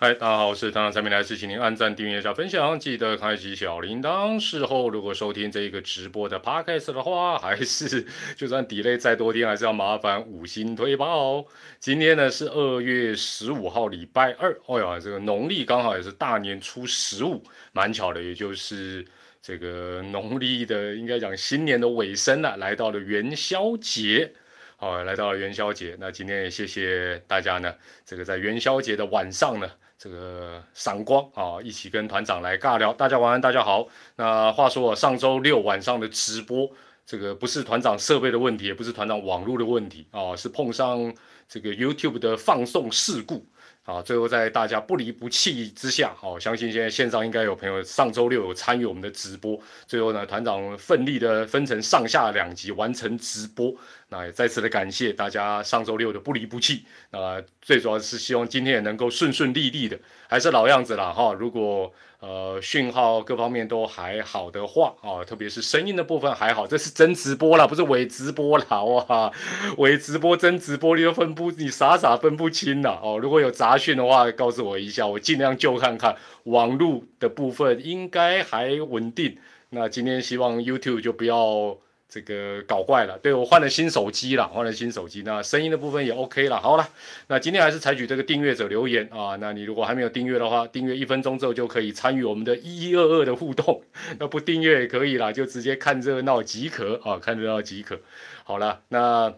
嗨，大家好，我是团长陈明来，是请您按赞、订阅、加分享，记得开启小铃铛。事后如果收听这一个直播的 podcast 的话，还是就算 delay 再多天，还是要麻烦五星推爆。今天呢是二月十五号，礼拜二。哦呀，这个农历刚好也是大年初十五，蛮巧的，也就是这个农历的应该讲新年的尾声了，来到了元宵节。好，来到了元宵节，那今天也谢谢大家呢，这个在元宵节的晚上呢。这个闪光啊，一起跟团长来尬聊。大家晚安，大家好。那话说，上周六晚上的直播，这个不是团长设备的问题，也不是团长网络的问题啊，是碰上这个 YouTube 的放送事故。啊，最后在大家不离不弃之下，好，相信现在线上应该有朋友上周六有参与我们的直播。最后呢，团长奋力的分成上下两集完成直播，那也再次的感谢大家上周六的不离不弃。那最主要是希望今天也能够顺顺利利的，还是老样子啦哈。如果呃，讯号各方面都还好的话啊，特别是声音的部分还好，这是真直播啦，不是伪直播啦，哇，伪直播真直播你都分不，你傻傻分不清啦哦。如果有杂讯的话，告诉我一下，我尽量就看看。网络的部分应该还稳定，那今天希望 YouTube 就不要。这个搞怪了，对我换了新手机了，换了新手机，那声音的部分也 OK 了。好了，那今天还是采取这个订阅者留言啊，那你如果还没有订阅的话，订阅一分钟之后就可以参与我们的一一二二的互动，那不订阅也可以啦，就直接看热闹即可啊，看热闹即可。好了，那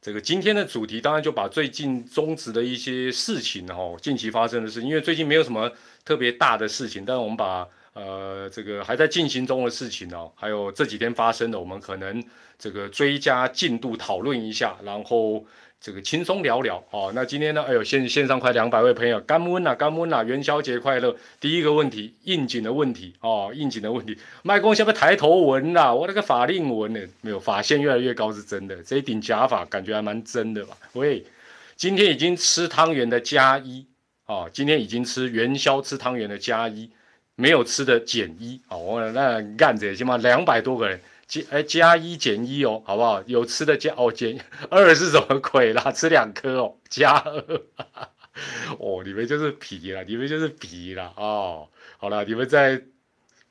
这个今天的主题当然就把最近中止的一些事情哦，近期发生的事，因为最近没有什么特别大的事情，但是我们把。呃，这个还在进行中的事情呢，还有这几天发生的，我们可能这个追加进度讨论一下，然后这个轻松聊聊哦。那今天呢，哎呦，线线上快两百位朋友，干温呐，干温呐，元宵节快乐！第一个问题，应景的问题哦，应景的问题，麦公下面抬头纹呐，我那个法令纹呢，没有发线越来越高是真的，这一顶假发感觉还蛮真的吧？喂，今天已经吃汤圆的加一哦，今天已经吃元宵吃汤圆的加一。没有吃的减一哦，那干着起码两百多个人加哎加一减一哦，好不好？有吃的加哦减 二是什么鬼啦？吃两颗哦加二 哦，你们就是皮了，你们就是皮了哦。好了，你们在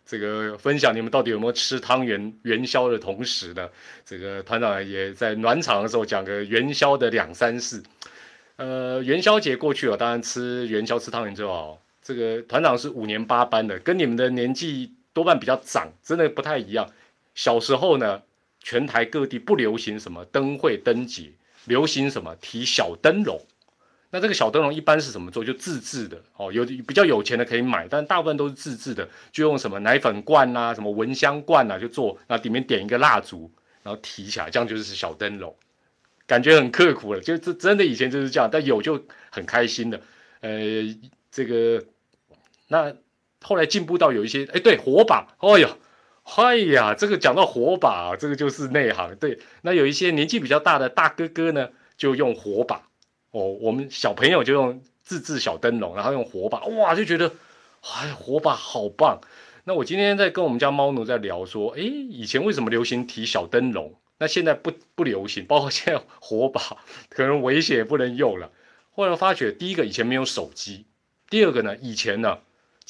这个分享你们到底有没有吃汤圆元宵的同时呢，这个团长也在暖场的时候讲个元宵的两三事。呃，元宵节过去了，当然吃元宵吃汤圆最好。这个团长是五年八班的，跟你们的年纪多半比较长，真的不太一样。小时候呢，全台各地不流行什么灯会灯节，流行什么提小灯笼。那这个小灯笼一般是怎么做？就自制的哦，有比较有钱的可以买，但大部分都是自制的，就用什么奶粉罐啊、什么蚊香罐啊，就做，那里面点一个蜡烛，然后提起来，这样就是小灯笼。感觉很刻苦了，就这真的以前就是这样，但有就很开心的，呃。这个，那后来进步到有一些，哎，对，火把，哎呦，嗨呀，这个讲到火把，这个就是内行。对，那有一些年纪比较大的大哥哥呢，就用火把，哦，我们小朋友就用自制小灯笼，然后用火把，哇，就觉得，哎，火把好棒。那我今天在跟我们家猫奴在聊说，哎，以前为什么流行提小灯笼？那现在不不流行，包括现在火把 可能危险不能用了。后来发觉，第一个以前没有手机。第二个呢，以前呢，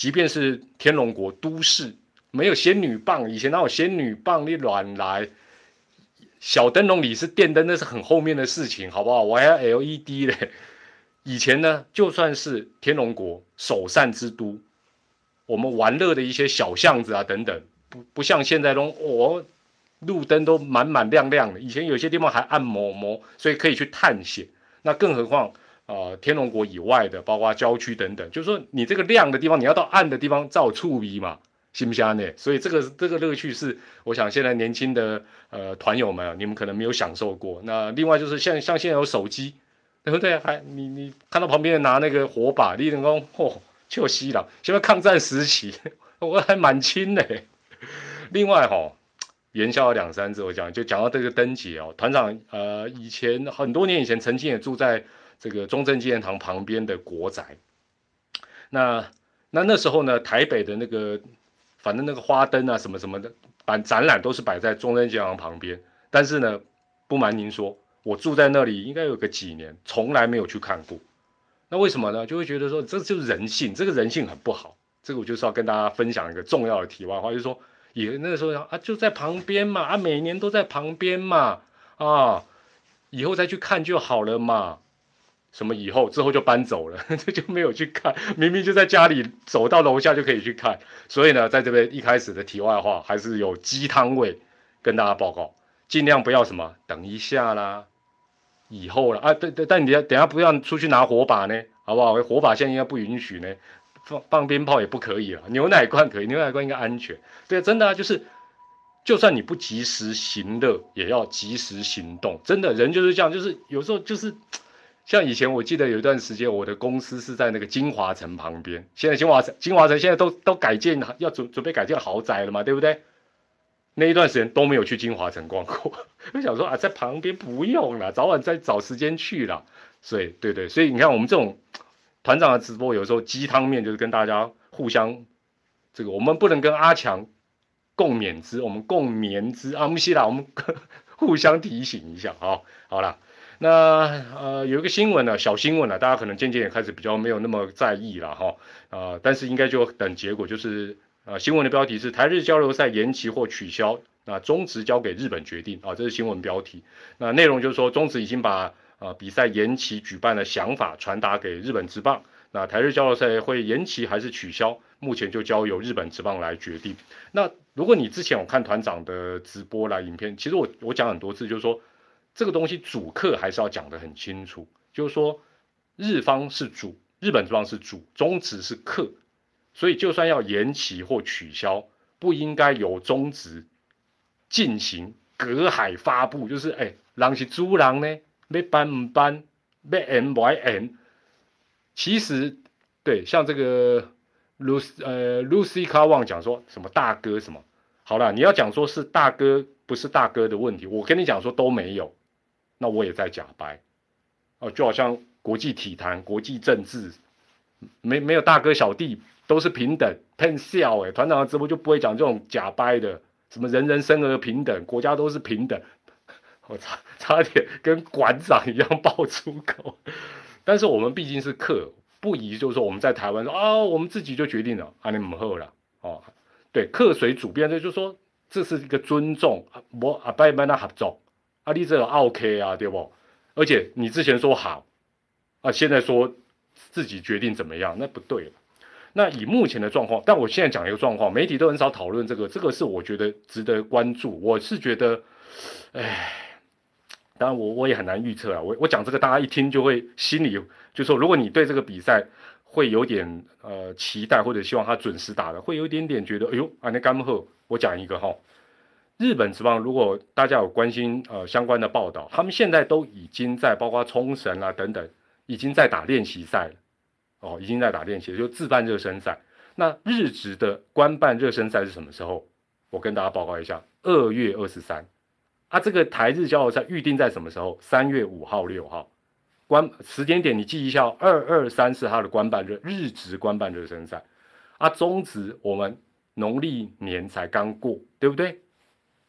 即便是天龙国都市没有仙女棒，以前那种仙女棒？你乱来，小灯笼里是电灯，那是很后面的事情，好不好？我还要 LED 嘞。以前呢，就算是天龙国首善之都，我们玩乐的一些小巷子啊等等，不不像现在中，我路灯都满满亮亮的。以前有些地方还暗摩摩，所以可以去探险。那更何况。呃，天龙国以外的，包括郊区等等，就是说你这个亮的地方，你要到暗的地方照触鼻嘛，行不行呢？所以这个这个乐趣是，我想现在年轻的呃团友们，你们可能没有享受过。那另外就是像像现在有手机，对不对？还你你看到旁边拿那个火把，你能够嚯就吸了。现在抗战时期，我还蛮轻的。另外哈，元宵两三字我讲，就讲到这个灯节哦，团长呃以前很多年以前曾经也住在。这个中正纪念堂旁边的国宅，那那那时候呢，台北的那个反正那个花灯啊什么什么的，展展览都是摆在中正纪念堂旁边。但是呢，不瞒您说，我住在那里应该有个几年，从来没有去看过。那为什么呢？就会觉得说这就是人性，这个人性很不好。这个我就是要跟大家分享一个重要的题外话，就是说，也那个时候啊，就在旁边嘛，啊，每年都在旁边嘛，啊，以后再去看就好了嘛。什么以后之后就搬走了，这就没有去看，明明就在家里，走到楼下就可以去看。所以呢，在这边一开始的题外话还是有鸡汤味，跟大家报告，尽量不要什么等一下啦，以后了啊，对对，但你要等下不要出去拿火把呢，好不好？火把现在应该不允许呢，放放鞭炮也不可以了，牛奶罐可以，牛奶罐应该安全。对，真的啊，就是，就算你不及时行乐，也要及时行动。真的，人就是这样，就是有时候就是。像以前我记得有一段时间，我的公司是在那个金华城旁边。现在金华城，金华城现在都都改建，要准准备改建豪宅了嘛，对不对？那一段时间都没有去金华城逛过。我想说啊，在旁边不用了，早晚再找时间去了。所以，对对，所以你看我们这种团长的直播，有时候鸡汤面就是跟大家互相这个，我们不能跟阿强共勉之，我们共勉之啊，木西啦，我们 互相提醒一下啊，好了。那呃有一个新闻呢，小新闻呢，大家可能渐渐也开始比较没有那么在意了哈啊，但是应该就等结果，就是呃新闻的标题是台日交流赛延期或取消，那中职交给日本决定啊，这是新闻标题。那内容就是说中职已经把呃比赛延期举办的想法传达给日本职棒，那台日交流赛会延期还是取消，目前就交由日本职棒来决定。那如果你之前有看团长的直播来影片，其实我我讲很多次，就是说。这个东西主客还是要讲得很清楚，就是说日方是主，日本方是主，中职是客，所以就算要延期或取消，不应该由中职进行隔海发布，就是哎，狼是主人呢，要搬唔搬，要延不延？其实对，像这个 Lucy 呃 Lucy c a r w a n 讲说什么大哥什么，好了，你要讲说是大哥不是大哥的问题，我跟你讲说都没有。那我也在假掰，哦，就好像国际体坛、国际政治，没没有大哥小弟，都是平等。骗笑哎，团长的直播就不会讲这种假掰的，什么人人生而平等，国家都是平等。我差差点跟馆长一样爆粗口，但是我们毕竟是客，不宜就是说我们在台湾说啊，我们自己就决定了，啊，你们喝了哦，对，客随主便，这就是说这是一个尊重，我阿拜班的合作。啊，你这个 OK 啊，对不？而且你之前说好，啊，现在说自己决定怎么样，那不对了。那以目前的状况，但我现在讲一个状况，媒体都很少讨论这个，这个是我觉得值得关注。我是觉得，哎，当然我我也很难预测啊。我我讲这个，大家一听就会心里就说，如果你对这个比赛会有点呃期待，或者希望他准时打的，会有一点点觉得，哎呦，啊那干后我讲一个哈。日本职棒，如果大家有关心呃相关的报道，他们现在都已经在包括冲绳啊等等，已经在打练习赛了，哦，已经在打练习，就自办热身赛。那日职的官办热身赛是什么时候？我跟大家报告一下，二月二十三。啊，这个台日交流赛预定在什么时候？三月五号、六号。官时间点你记一下，二二三是他的官办热日职官办热身赛。啊，中职我们农历年才刚过，对不对？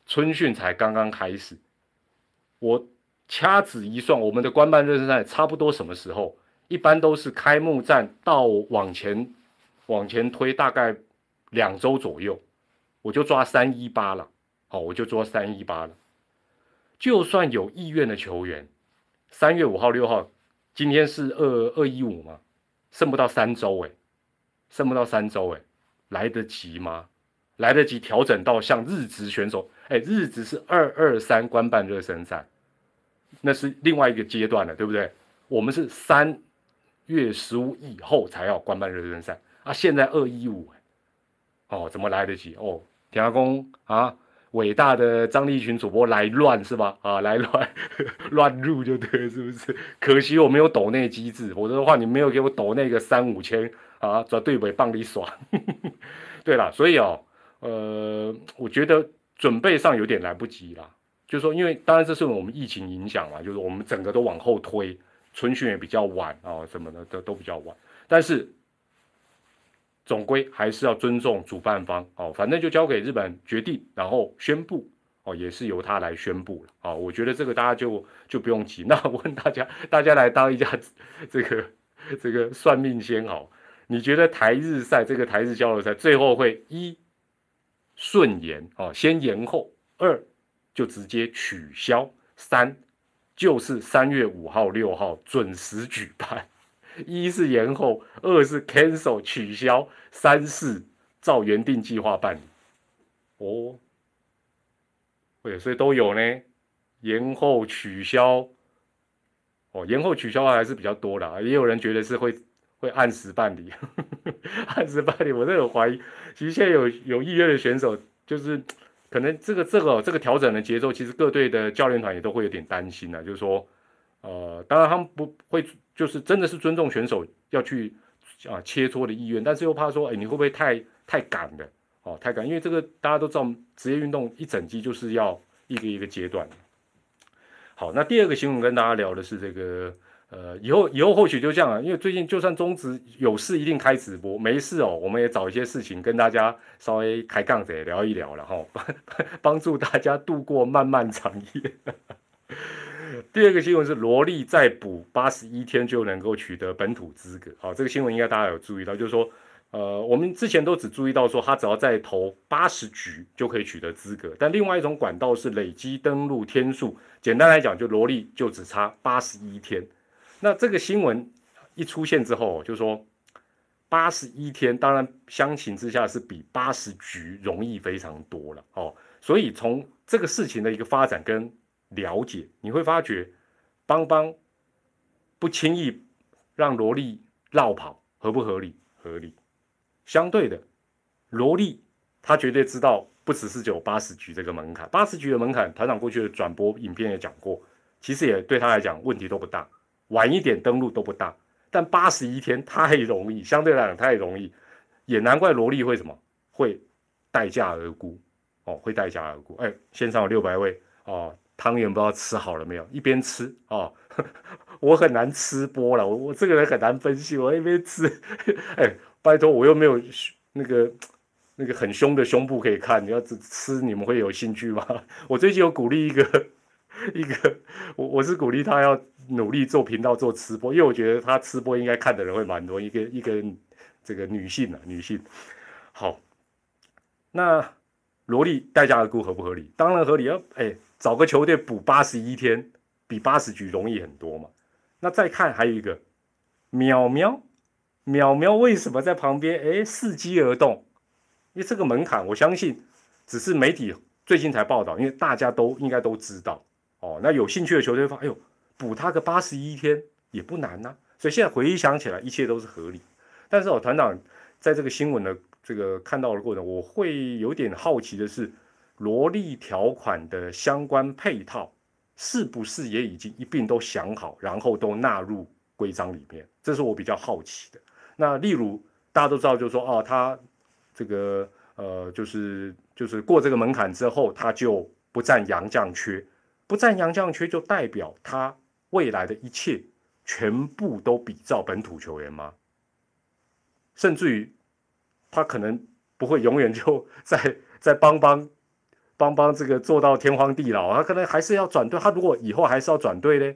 春训才刚刚开始，我掐指一算，我们的官办热身赛差不多什么时候？一般都是开幕战到往前往前推大概两周左右，我就抓三一八了。好，我就抓三一八了。就算有意愿的球员，三月五号、六号，今天是二二一五嘛，剩不到三周哎，剩不到三周哎，来得及吗？来得及调整到像日职选手，哎，日子是二二三官办热身赛，那是另外一个阶段了，对不对？我们是三月十五以后才要官办热身赛啊，现在二一五，哦，怎么来得及？哦，田阿公啊，伟大的张立群主播来乱是吧？啊，来乱 乱入就对了，是不是？可惜我没有抖那机制，否则的话，你没有给我抖那个三五千啊，绝对会帮你爽。对了，所以哦。呃，我觉得准备上有点来不及啦。就是说，因为当然这是我们疫情影响嘛，就是我们整个都往后推，春训也比较晚啊，什么的都都比较晚。但是总归还是要尊重主办方哦，反正就交给日本决定，然后宣布哦，也是由他来宣布了啊。我觉得这个大家就就不用急。那我问大家，大家来当一下这个这个算命先好，你觉得台日赛这个台日交流赛最后会一顺延哦，先延后；二就直接取消；三就是三月五号、六号准时举办。一是延后，二是 cancel 取消，三是照原定计划办理。哦，对，所以都有呢，延后取消。哦，延后取消还是比较多的，也有人觉得是会会按时办理，二十八点，我都有怀疑。其实现在有有意愿的选手，就是可能这个这个这个调整的节奏，其实各队的教练团也都会有点担心啊，就是说，呃，当然他们不会，就是真的是尊重选手要去啊切磋的意愿，但是又怕说，哎，你会不会太太赶了？哦，太赶，因为这个大家都知道，职业运动一整季就是要一个一个阶段。好，那第二个新闻跟大家聊的是这个，呃，以后以后或许就这样了，因为最近就算中职有事一定开直播，没事哦，我们也找一些事情跟大家稍微开杠子聊一聊了哈，帮助大家度过漫漫长夜。第二个新闻是罗莉再补八十一天就能够取得本土资格，好，这个新闻应该大家有注意到，就是说。呃，我们之前都只注意到说，他只要再投八十局就可以取得资格，但另外一种管道是累积登录天数。简单来讲，就罗莉就只差八十一天。那这个新闻一出现之后，就说八十一天，当然相形之下是比八十局容易非常多了哦。所以从这个事情的一个发展跟了解，你会发觉邦邦不轻易让萝莉绕跑，合不合理？合理。相对的，萝莉她绝对知道，不只是只有八十局这个门槛，八十局的门槛，团长过去的转播影片也讲过，其实也对他来讲问题都不大，晚一点登录都不大，但八十一天太容易，相对来讲太容易，也难怪罗莉会什么会待价而沽哦，会待价而沽。哎，线上有六百位哦，汤圆不知道吃好了没有？一边吃哦，我很难吃播了，我我这个人很难分析，我一边吃，哎。拜托，我又没有那个那个很凶的胸部可以看。你要吃吃，你们会有兴趣吗？我最近有鼓励一个 一个，我我是鼓励他要努力做频道做吃播，因为我觉得他吃播应该看的人会蛮多。一个一个这个女性啊，女性。好，那萝莉代价而沽合不合理？当然合理啊！哎，找个球队补八十一天，比八十局容易很多嘛。那再看还有一个淼淼。淼淼为什么在旁边？哎，伺机而动，因为这个门槛，我相信只是媒体最近才报道，因为大家都应该都知道哦。那有兴趣的球队说：“哎呦，补他个八十一天也不难呐。”所以现在回想起来，一切都是合理。但是我团长在这个新闻的这个看到的过程，我会有点好奇的是，萝莉条款的相关配套是不是也已经一并都想好，然后都纳入规章里面？这是我比较好奇的。那例如大家都知道，就是说哦，他这个呃，就是就是过这个门槛之后，他就不占洋将缺，不占洋将缺就代表他未来的一切全部都比照本土球员吗？甚至于他可能不会永远就在 在帮帮帮帮这个做到天荒地老，他可能还是要转队。他如果以后还是要转队呢，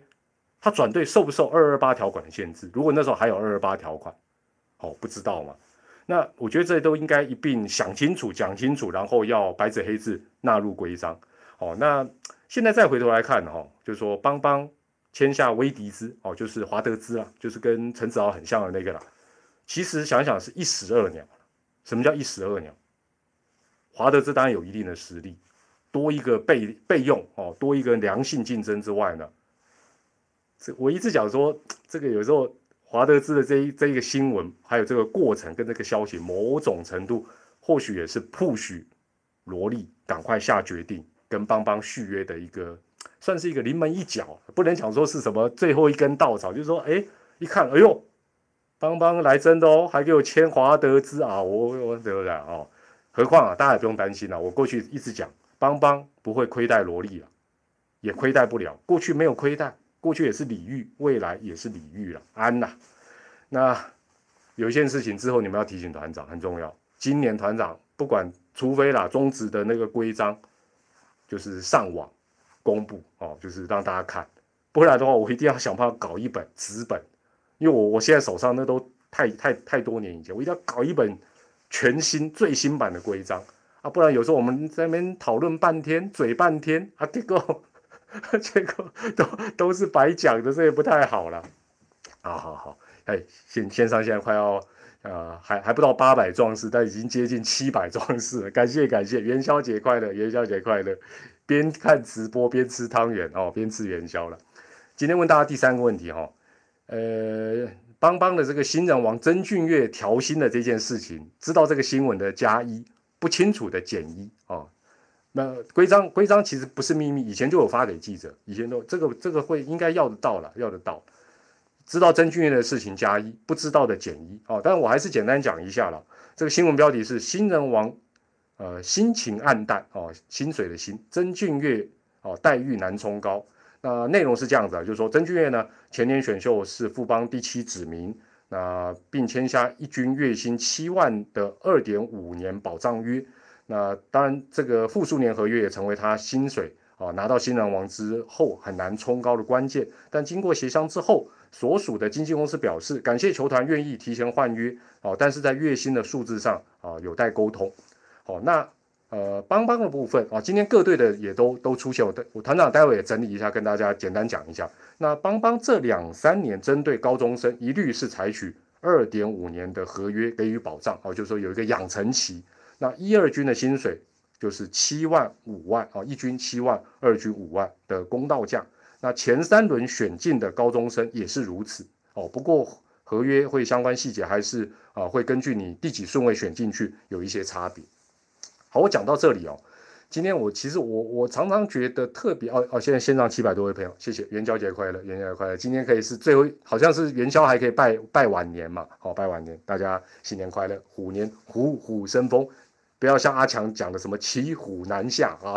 他转队受不受二二八条款的限制？如果那时候还有二二八条款？哦，不知道嘛？那我觉得这都应该一并想清楚、讲清楚，然后要白纸黑字纳入规章。哦，那现在再回头来看，哈，就是说邦邦签下威迪兹，哦，就是华德兹啊，就是跟陈子豪很像的那个啦。其实想想是一石二鸟。什么叫一石二鸟？华德兹当然有一定的实力，多一个备备用哦，多一个良性竞争之外呢，这我一直讲说，这个有时候。华德兹的这一这一个新闻，还有这个过程跟这个消息，某种程度或许也是 push 罗莉赶快下决定跟邦邦续约的一个，算是一个临门一脚，不能讲说是什么最后一根稻草，就是说，哎，一看，哎呦，邦邦来真的哦，还给我签华德兹啊，我我对不对哦？何况啊，大家也不用担心了，我过去一直讲，邦邦不会亏待罗莉了，也亏待不了，过去没有亏待。过去也是礼遇，未来也是礼遇了，安呐。那有一件事情之后，你们要提醒团长很重要。今年团长不管，除非啦，中止的那个规章就是上网公布哦，就是让大家看。不然的话，我一定要想办法搞一本纸本，因为我我现在手上那都太太太多年以前，我一定要搞一本全新最新版的规章啊，不然有时候我们在那边讨论半天，嘴半天啊，结果 结果都都是白讲的，这也不太好了。好好好，哎，线线上现在快要。呃，还还不到八百壮士，但已经接近七百壮士了。感谢感谢，元宵节快乐，元宵节快乐！边看直播边吃汤圆哦，边吃元宵了。今天问大家第三个问题哈，呃，邦邦的这个新人王曾俊岳调薪的这件事情，知道这个新闻的加一，不清楚的减一哦。那规章规章其实不是秘密，以前就有发给记者，以前都这个这个会应该要得到了，要得到。知道曾俊岳的事情加一，不知道的减一哦。但我还是简单讲一下了。这个新闻标题是“新人王”，呃，心情暗淡哦，薪水的薪，曾俊岳哦，待遇难冲高。那内容是这样子啊，就是说曾俊岳呢，前年选秀是富邦第七指名，那并签下一军月薪七万的二点五年保障约。那当然，这个复数年合约也成为他薪水啊拿到新人王之后很难冲高的关键。但经过协商之后。所属的经纪公司表示，感谢球团愿意提前换约哦，但是在月薪的数字上啊有待沟通。好，那呃邦邦的部分啊，今天各队的也都都出现，我我团长待会也整理一下，跟大家简单讲一下。那邦邦这两三年针对高中生，一律是采取二点五年的合约给予保障哦，就是说有一个养成期。那一二军的薪水就是七万五万啊，一军七万，二军五万的公道价。那前三轮选进的高中生也是如此哦，不过合约会相关细节还是啊会根据你第几顺位选进去有一些差别。好，我讲到这里哦，今天我其实我我常常觉得特别哦哦，现在线上七百多位朋友，谢谢元宵节快乐，元宵节快乐，今天可以是最后好像是元宵还可以拜拜晚年嘛，好拜晚年，大家新年快乐，虎年虎虎生风。不要像阿强讲的什么骑虎难下啊，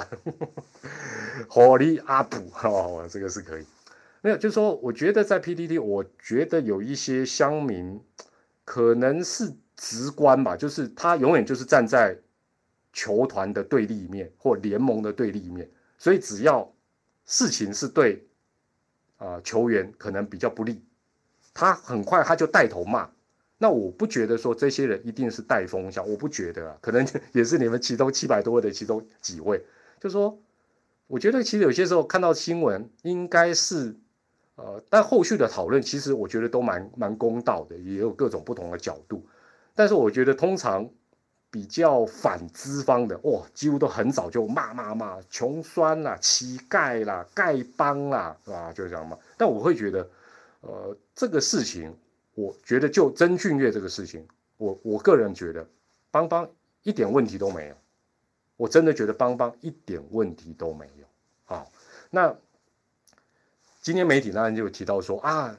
火力阿普哦，这个是可以。没有，就是说，我觉得在 PDD，我觉得有一些乡民可能是直观吧，就是他永远就是站在球团的对立面或联盟的对立面，所以只要事情是对啊球员可能比较不利，他很快他就带头骂。那我不觉得说这些人一定是带风向，我不觉得啊，可能也是你们其中七百多位的其中几位。就说，我觉得其实有些时候看到新闻，应该是，呃，但后续的讨论其实我觉得都蛮蛮公道的，也有各种不同的角度。但是我觉得通常比较反资方的，哇，几乎都很早就骂骂骂，穷酸啦、乞丐啦、丐帮啦，是吧？就是这样嘛。但我会觉得，呃，这个事情。我觉得就曾俊岳这个事情，我我个人觉得邦邦一点问题都没有，我真的觉得邦邦一点问题都没有。好，那今天媒体当然就提到说啊，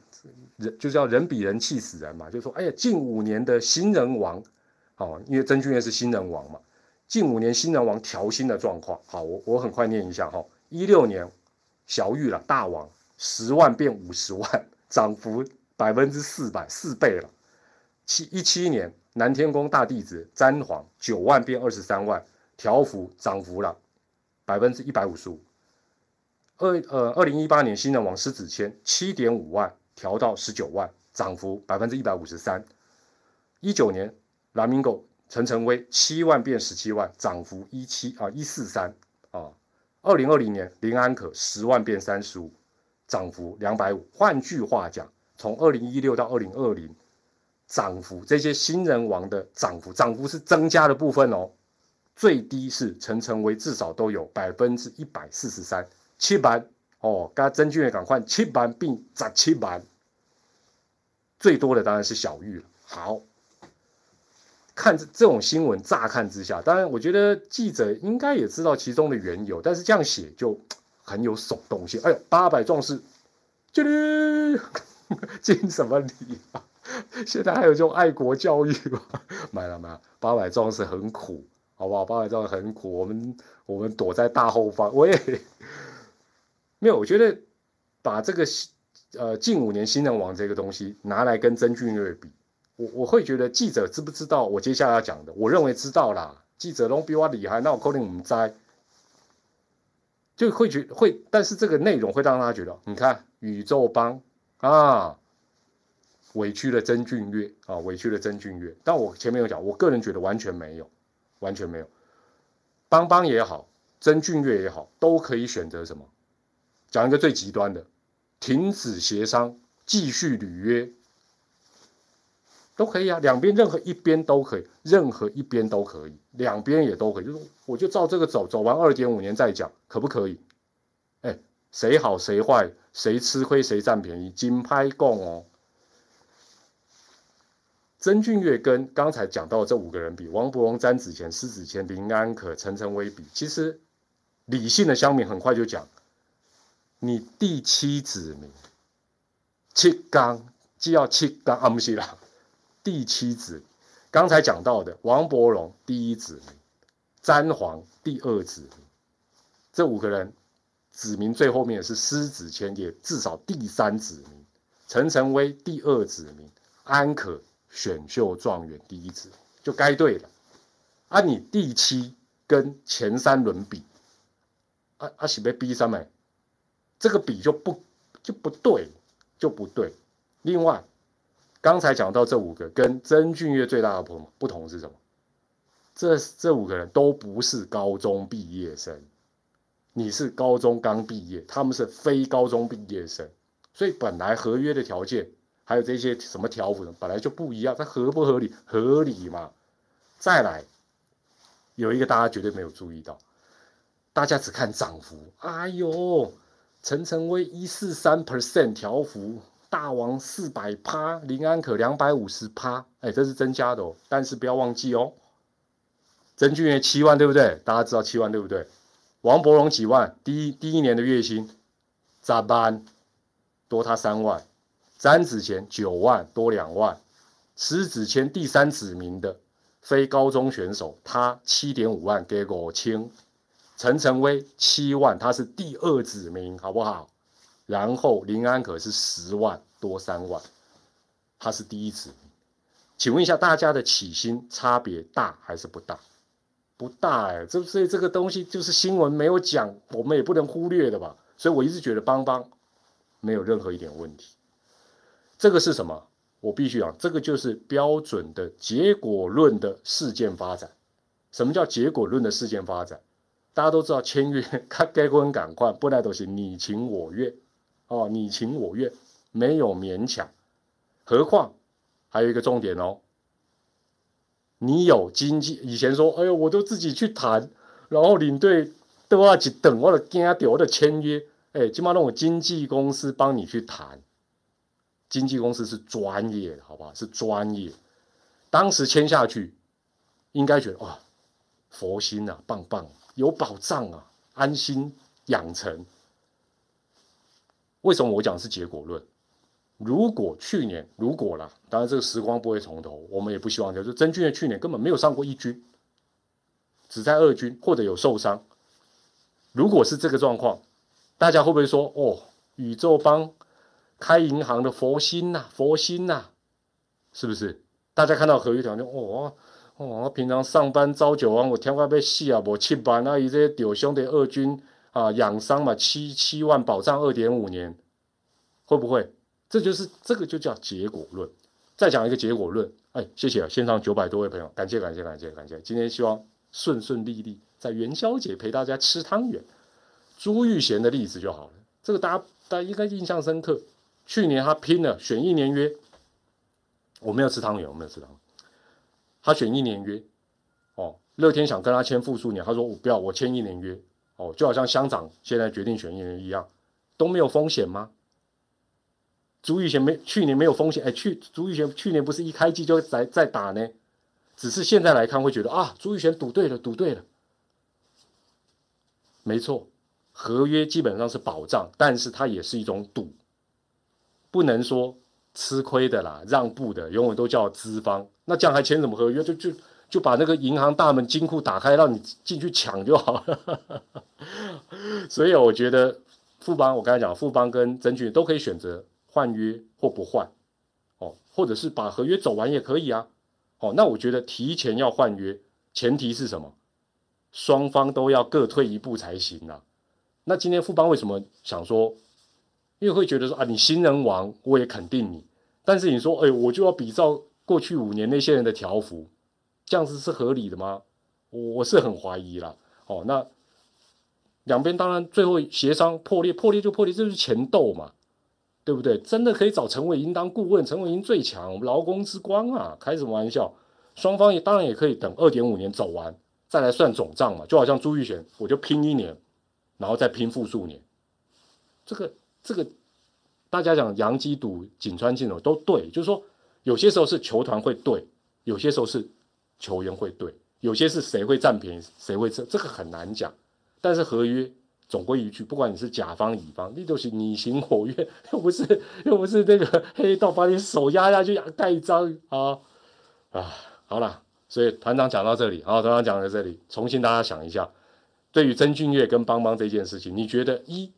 人就叫人比人气死人嘛，就说哎呀，近五年的新人王，哦，因为曾俊岳是新人王嘛，近五年新人王调薪的状况，好，我我很快念一下哈，一六年小玉了大王十万变五十万，涨幅。百分之四百四倍了，七一七年南天宫大弟子詹皇九万变二十三万，调幅涨幅了百分之一百五十五。二呃二零一八年新人王狮子谦七点五万调到十九万，涨幅百分之一百五十三。一九年蓝明狗陈晨威七万变十七万，涨幅一七啊一四三啊。二零二零年林安可十万变三十五，涨幅两百五。换句话讲。从二零一六到二零二零，涨幅这些新人王的涨幅，涨幅是增加的部分哦。最低是陈成威至少都有百分之一百四十三，七班哦，刚曾俊也赶快七班并涨七班。最多的当然是小玉了。好，看这种新闻，乍看之下，当然我觉得记者应该也知道其中的缘由，但是这样写就很有耸动性。哎呦，八百壮士，这里。敬什么礼啊？现在还有这种爱国教育吗？买了买了，八百壮士很苦，好不好？八百壮士很苦，我们我们躲在大后方。我也没有，我觉得把这个呃近五年新人王这个东西拿来跟曾俊岳比，我我会觉得记者知不知道我接下来要讲的？我认为知道啦。记者都比我厉害，那我肯定唔知，就会觉会，但是这个内容会让他觉得，你看宇宙帮。啊，委屈了曾俊岳啊，委屈了曾俊岳。但我前面有讲，我个人觉得完全没有，完全没有。邦邦也好，曾俊岳也好，都可以选择什么？讲一个最极端的，停止协商，继续履约，都可以啊。两边任何一边都可以，任何一边都可以，两边也都可以。就是我就照这个走，走完二点五年再讲，可不可以？哎，谁好谁坏，谁吃亏谁占便宜，金拍供哦。曾俊岳跟刚才讲到这五个人比，王伯荣、詹子贤、施子谦、林安可、陈诚威比，其实理性的乡民很快就讲，你第七子民，七刚既要七刚啊，不是啦，第七子，刚才讲到的王伯龙第一子民，詹皇第二子民，这五个人子民最后面是施子谦，也至少第三子民，陈诚威第二子民，安可。选秀状元第一子就该对了，啊，你第七跟前三轮比，啊啊，是被逼上没？这个比就不就不对，就不对。另外，刚才讲到这五个跟曾俊岳最大的不同不同是什么？这这五个人都不是高中毕业生，你是高中刚毕业，他们是非高中毕业生，所以本来合约的条件。还有这些什么条幅本来就不一样，它合不合理？合理嘛？再来，有一个大家绝对没有注意到，大家只看涨幅。哎呦，陈晨威一四三 percent 条幅，大王四百趴，林安可两百五十趴，哎，这是增加的哦。但是不要忘记哦，曾俊元七万对不对？大家知道七万对不对？王伯荣几万？第一第一年的月薪咋办？多他三万。詹子贤九万多两万，池子谦第三指名的非高中选手，他七点五万给我清。陈晨威七万，他是第二指名，好不好？然后林安可是十万多三万，他是第一次。请问一下，大家的起薪差别大还是不大？不大哎，这所以这个东西就是新闻没有讲，我们也不能忽略的吧？所以我一直觉得邦邦没有任何一点问题。这个是什么？我必须讲，这个就是标准的结果论的事件发展。什么叫结果论的事件发展？大家都知道，签约 该该婚赶快，不然都是你情我愿哦，你情我愿，没有勉强。何况还有一个重点哦，你有经济。以前说，哎呦，我都自己去谈，然后领队都要去等，我的惊掉，我的签约，哎，起码让我经纪公司帮你去谈。经纪公司是专业的，好不好？是专业。当时签下去，应该觉得哇，佛心啊，棒棒，有保障啊，安心养成。为什么我讲是结果论？如果去年如果啦，当然这个时光不会重头，我们也不希望就是曾俊的去年根本没有上过一军，只在二军或者有受伤。如果是这个状况，大家会不会说哦，宇宙帮？开银行的佛心呐，佛心呐，是不是？大家看到合约条件，哦哦，平常上班朝九晚五，天快被死啊，无七班啊，伊这些屌兄弟二军啊，养伤嘛，七七万保障二点五年，会不会？这就是这个就叫结果论。再讲一个结果论，哎，谢谢啊，线上九百多位朋友，感谢感谢感谢感谢，今天希望顺顺利利，在元宵节陪大家吃汤圆。朱玉贤的例子就好了，这个大家大家应该印象深刻。去年他拼了选一年约，我没有吃汤圆，我没有吃汤圆。他选一年约，哦，乐天想跟他签复数年，他说我不要，我签一年约，哦，就好像乡长现在决定选一年一样，都没有风险吗？朱玉贤没去年没有风险，哎，去朱玉贤去年不是一开机就在在打呢，只是现在来看会觉得啊，朱玉贤赌对了，赌对了，没错，合约基本上是保障，但是它也是一种赌。不能说吃亏的啦，让步的永远都叫资方。那这样还签什么合约？就就就把那个银行大门金库打开，让你进去抢就好了。所以我觉得富邦，我刚才讲富邦跟曾俊都可以选择换约或不换，哦，或者是把合约走完也可以啊。哦，那我觉得提前要换约，前提是什么？双方都要各退一步才行啊。那今天富邦为什么想说？因为会觉得说啊，你新人王，我也肯定你，但是你说，哎，我就要比照过去五年那些人的条幅，这样子是合理的吗？我是很怀疑了。哦，那两边当然最后协商破裂，破裂就破裂，这就是钱斗嘛，对不对？真的可以找陈伟英当顾问，陈伟英最强，劳工之光啊，开什么玩笑？双方也当然也可以等二点五年走完再来算总账嘛，就好像朱玉璇，我就拼一年，然后再拼复数年，这个这个大家讲杨基赌锦川进龙都对，就是说有些时候是球团会对，有些时候是球员会对。有些是谁会占便宜，谁会这这个很难讲。但是合约总归一句，不管你是甲方乙方，你都是你情我愿，又不是又不是那个黑道把你手压下去盖章啊啊！好了，所以团长讲到这里，啊，团长讲到这里，重新大家想一下，对于曾俊岳跟邦邦这件事情，你觉得一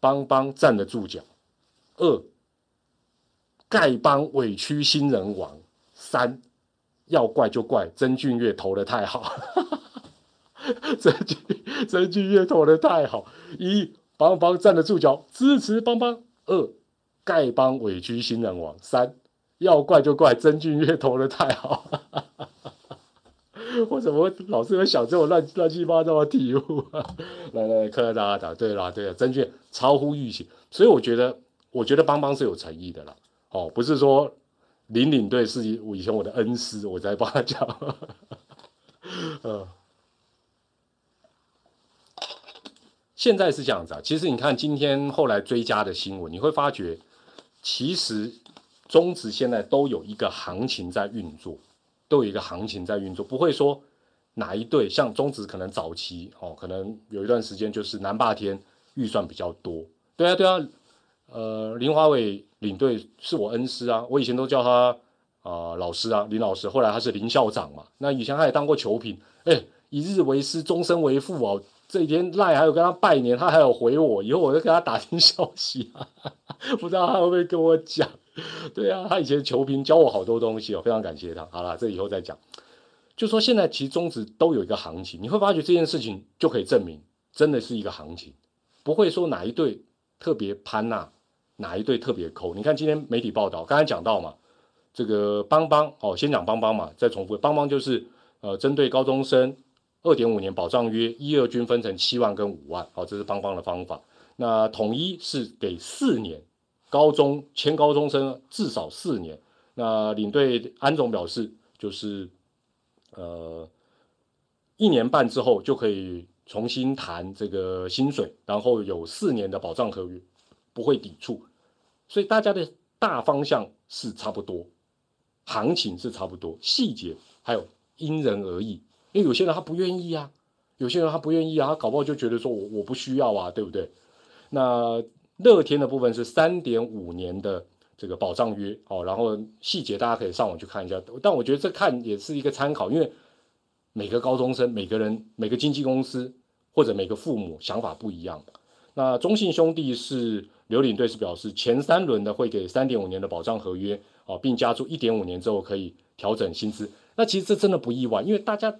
邦邦站得住脚，二丐帮委屈新人王，三。要怪就怪曾俊岳投的太好，曾俊曾俊岳投的太好。一邦邦站得住脚，支持邦邦；二丐帮委屈新人王；三要怪就怪曾俊岳投的太好。我怎么老是会想这种乱乱七八糟的题目 啊？来来，科大家打对啦，对了，曾俊超乎预期，所以我觉得，我觉得邦邦是有诚意的啦。哦，不是说。领领队是我以前我的恩师，我在帮他讲。嗯，现在是这样子啊。其实你看今天后来追加的新闻，你会发觉，其实中职现在都有一个行情在运作，都有一个行情在运作，不会说哪一队像中职可能早期哦，可能有一段时间就是南霸天预算比较多。对啊，对啊。呃，林华伟领队是我恩师啊，我以前都叫他啊老师啊，林老师。后来他是林校长嘛，那以前他也当过球评，哎，一日为师，终身为父哦。这几天赖还有跟他拜年，他还有回我，以后我就跟他打听消息啊，不知道他会不会跟我讲。对啊，他以前球评教我好多东西哦，非常感谢他。好了，这以后再讲。就说现在其实中职都有一个行情，你会发觉这件事情就可以证明，真的是一个行情，不会说哪一队特别攀呐。哪一队特别抠？你看今天媒体报道，刚才讲到嘛，这个邦邦哦，先讲邦邦嘛，再重复，邦邦就是呃，针对高中生二点五年保障约，一二均分成七万跟五万，好，这是邦邦的方法。那统一是给四年，高中签高中生至少四年。那领队安总表示，就是呃一年半之后就可以重新谈这个薪水，然后有四年的保障合约。不会抵触，所以大家的大方向是差不多，行情是差不多，细节还有因人而异。因为有些人他不愿意啊，有些人他不愿意啊，他搞不好就觉得说我我不需要啊，对不对？那乐天的部分是三点五年的这个保障约哦，然后细节大家可以上网去看一下。但我觉得这看也是一个参考，因为每个高中生、每个人、每个经纪公司或者每个父母想法不一样。那中信兄弟是。刘领队是表示，前三轮的会给三点五年的保障合约，哦，并加注一点五年之后可以调整薪资。那其实这真的不意外，因为大家，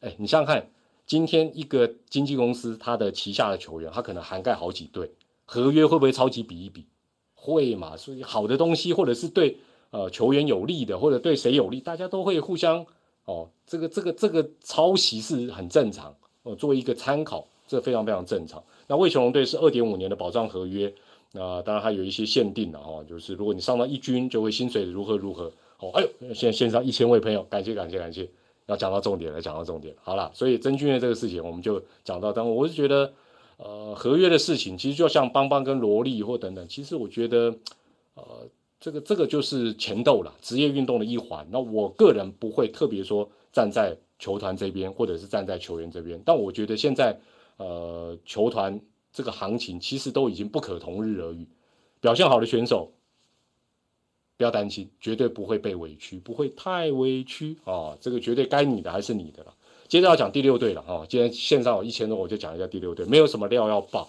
哎，你想想看，今天一个经纪公司，他的旗下的球员，他可能涵盖好几队，合约会不会超级比一比？会嘛？所以好的东西，或者是对呃球员有利的，或者对谁有利，大家都会互相哦，这个这个这个抄袭是很正常哦，作为一个参考，这非常非常正常。那魏雄龙队是二点五年的保障合约。那当然还有一些限定的哈，就是如果你上到一军，就会薪水如何如何哦。哎呦，现线上一千位朋友，感谢感谢感谢，要讲到重点了，讲到重点好了。所以曾俊岳这个事情，我们就讲到。但我是觉得，呃，合约的事情，其实就像邦邦跟萝莉或等等，其实我觉得，呃，这个这个就是钱斗了，职业运动的一环。那我个人不会特别说站在球团这边，或者是站在球员这边。但我觉得现在，呃，球团。这个行情其实都已经不可同日而语，表现好的选手不要担心，绝对不会被委屈，不会太委屈啊！这个绝对该你的还是你的了。接着要讲第六队了哈，今天线上有一千多，我就讲一下第六队，没有什么料要爆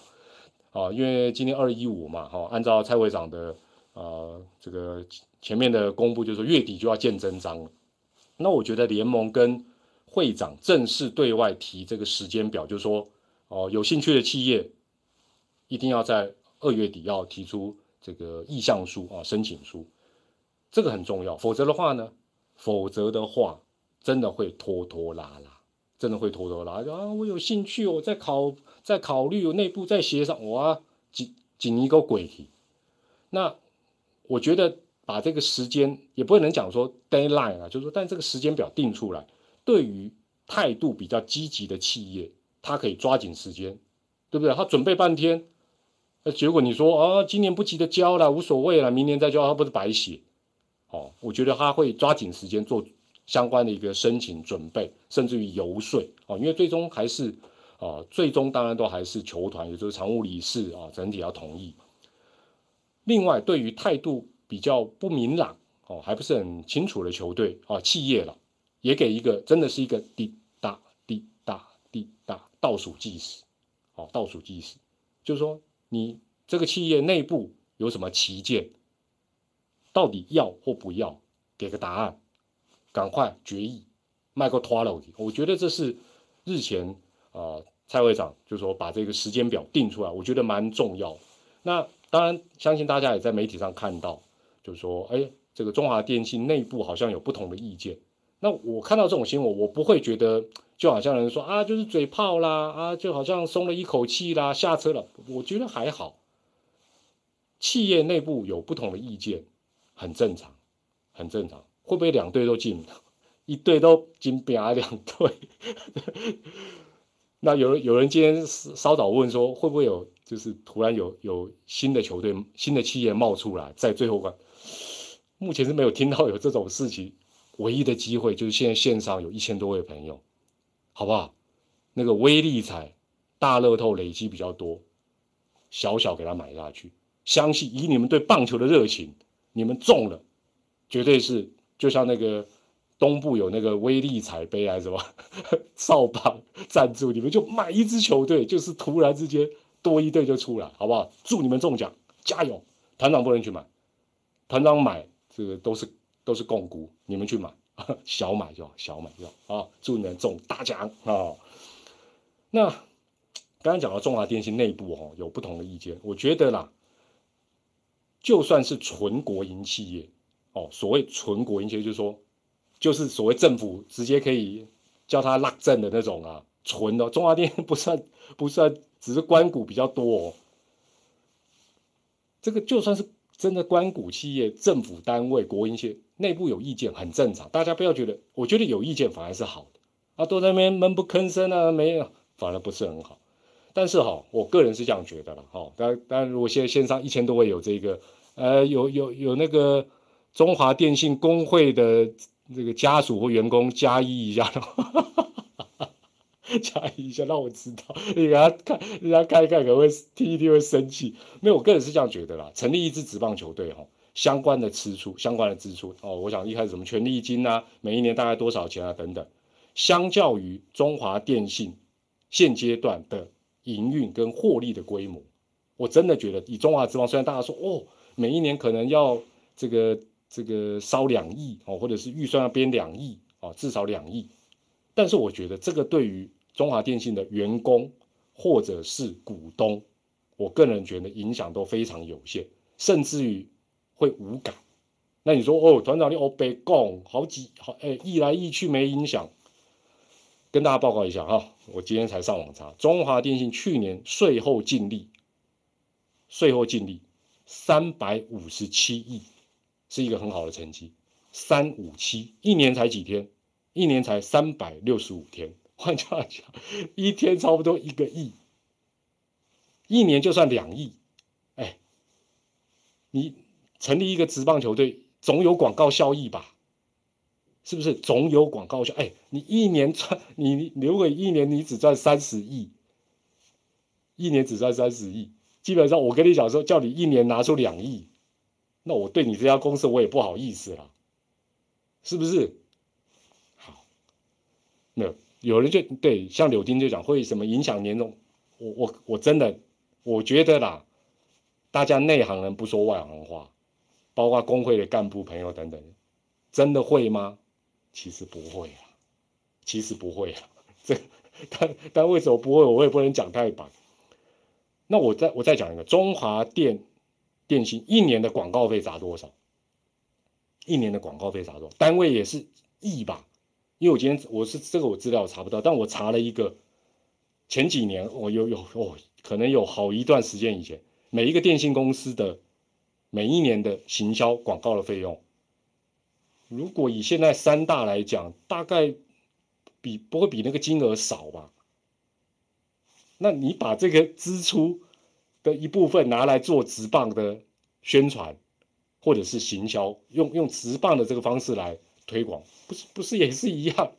啊，因为今天二一五嘛哈，按照蔡会长的呃这个前面的公布，就是说月底就要见真章了。那我觉得联盟跟会长正式对外提这个时间表，就是说哦，有兴趣的企业。一定要在二月底要提出这个意向书啊，申请书。这个很重要。否则的话呢，否则的话真的会拖拖拉拉，真的会拖拖拉拉啊！我有兴趣，我在考，在考虑，我内部在协商，哇，紧紧一个鬼题。那我觉得把这个时间也不能讲说 deadline 啊，就是说，但这个时间表定出来，对于态度比较积极的企业，他可以抓紧时间，对不对？他准备半天。那结果你说啊，今年不急着交了，无所谓了，明年再交，他不是白写？哦，我觉得他会抓紧时间做相关的一个申请准备，甚至于游说哦，因为最终还是啊，最终当然都还是球团，也就是常务理事啊，整体要同意。另外，对于态度比较不明朗哦，还不是很清楚的球队啊，企业了，也给一个真的是一个滴答滴答滴答倒数计时，哦，倒数计时，就是说。你这个企业内部有什么旗舰？到底要或不要？给个答案，赶快决议，卖个拖了。我觉得这是日前啊，蔡会长就说把这个时间表定出来，我觉得蛮重要。那当然，相信大家也在媒体上看到，就是说，哎，这个中华电信内部好像有不同的意见。那我看到这种新闻，我不会觉得。就好像人说啊，就是嘴炮啦，啊，就好像松了一口气啦，下车了。我觉得还好，企业内部有不同的意见，很正常，很正常。会不会两队都进？一队都进，变啊两队？那有人有人今天稍早问说，会不会有就是突然有有新的球队、新的企业冒出来，在最后关？目前是没有听到有这种事情。唯一的机会就是现在线上有一千多位朋友。好不好？那个微利彩大乐透累积比较多，小小给他买下去。相信以你们对棒球的热情，你们中了，绝对是就像那个东部有那个微利彩杯还是什么 少棒赞助，你们就买一支球队，就是突然之间多一队就出来，好不好？祝你们中奖，加油！团长不能去买，团长买这个都是都是共股，你们去买。小买就好，小买就好啊！祝你们中大奖啊！那刚刚讲到中华电信内部哦，有不同的意见。我觉得啦，就算是纯国营企业哦，所谓纯国营企业，就是说，就是所谓政府直接可以叫他拉证的那种啊，纯的中华电不算 不算，只是关股比较多哦。这个就算是真的关股企业、政府单位、国营企业。内部有意见很正常，大家不要觉得，我觉得有意见反而是好的啊，都在那边闷不吭声啊，没有，反而不是很好。但是哈，我个人是这样觉得了哈。当当然，如果现在线上一千多位有这个，呃，有有有那个中华电信工会的这个家属或员工加一一下的，加一下让我知道，你给他看，人家看一看可能会听一听会生气。没有，我个人是这样觉得啦，成立一支职棒球队哈。相关的支出，相关的支出哦，我想一开始什么权利金啊，每一年大概多少钱啊等等，相较于中华电信现阶段的营运跟获利的规模，我真的觉得以中华之邦，虽然大家说哦，每一年可能要这个这个烧两亿哦，或者是预算要编两亿哦，至少两亿，但是我觉得这个对于中华电信的员工或者是股东，我个人觉得影响都非常有限，甚至于。会无感，那你说哦，团长你哦北共好几好哎，一来一去没影响。跟大家报告一下哈，我今天才上网查，中华电信去年税后净利，税后净利三百五十七亿，是一个很好的成绩。三五七一年才几天，一年才三百六十五天，换句话讲，一天差不多一个亿，一年就算两亿，哎，你。成立一个职棒球队，总有广告效益吧？是不是？总有广告效？哎，你一年赚，你如果一年你只赚三十亿，一年只赚三十亿，基本上我跟你讲说，叫你一年拿出两亿，那我对你这家公司我也不好意思了，是不是？好，那有人就对，像柳丁就讲会什么影响年终？我我我真的我觉得啦，大家内行人不说外行话。包括工会的干部朋友等等，真的会吗？其实不会啊，其实不会啊。这 但但为什么不会？我也不能讲太白。那我再我再讲一个，中华电电信一年的广告费砸多少？一年的广告费砸多少？单位也是亿吧？因为我今天我是这个我资料查不到，但我查了一个前几年我有有哦，可能有好一段时间以前，每一个电信公司的每一年的行销广告的费用，如果以现在三大来讲，大概比不会比那个金额少吧？那你把这个支出的一部分拿来做直棒的宣传，或者是行销，用用直棒的这个方式来。推广不是不是也是一样，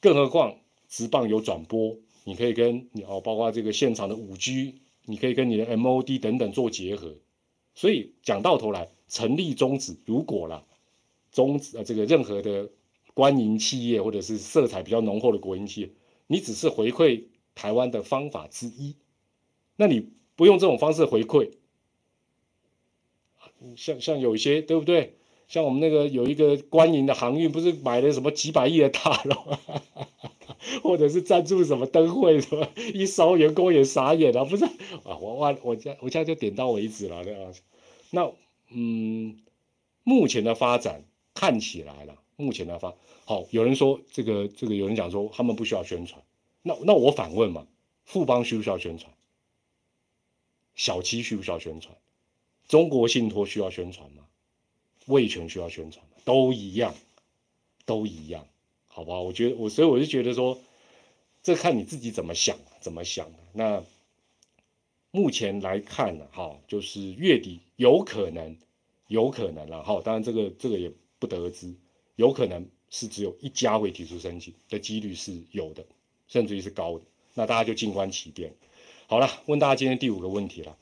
更何况直棒有转播，你可以跟你哦，包括这个现场的五 G，你可以跟你的 MOD 等等做结合。所以讲到头来，成立宗旨如果啦，宗旨呃这个任何的官营企业或者是色彩比较浓厚的国营企业，你只是回馈台湾的方法之一，那你不用这种方式回馈，像像有一些对不对？像我们那个有一个官营的航运，不是买了什么几百亿的大楼，或者是赞助什么灯会什么，一烧员工也傻眼了，不是啊？我我我家我家就点到为止了，对吧？那嗯，目前的发展看起来了，目前的发好，有人说这个这个，有人讲说他们不需要宣传，那那我反问嘛，富邦需不需要宣传？小七需不需要宣传？中国信托需要宣传吗？味全需要宣传都一样，都一样，好吧？我觉得我，所以我就觉得说，这看你自己怎么想，怎么想。那目前来看呢，哈，就是月底有可能，有可能了，哈。当然这个这个也不得而知，有可能是只有一家会提出申请的几率是有的，甚至于是高的。那大家就静观其变。好了，问大家今天第五个问题了，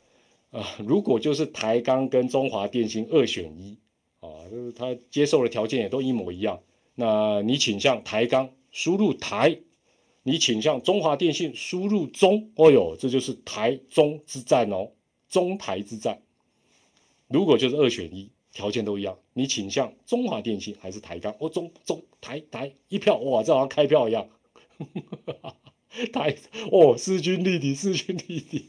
啊，如果就是台钢跟中华电信二选一。啊，就是他接受的条件也都一模一样。那你倾向台钢输入台，你倾向中华电信输入中。哦哟，这就是台中之战哦，中台之战。如果就是二选一，条件都一样，你倾向中华电信还是台钢？哦，中中台台一票哇，这好像开票一样。台哦，势均力敌，势均力敌。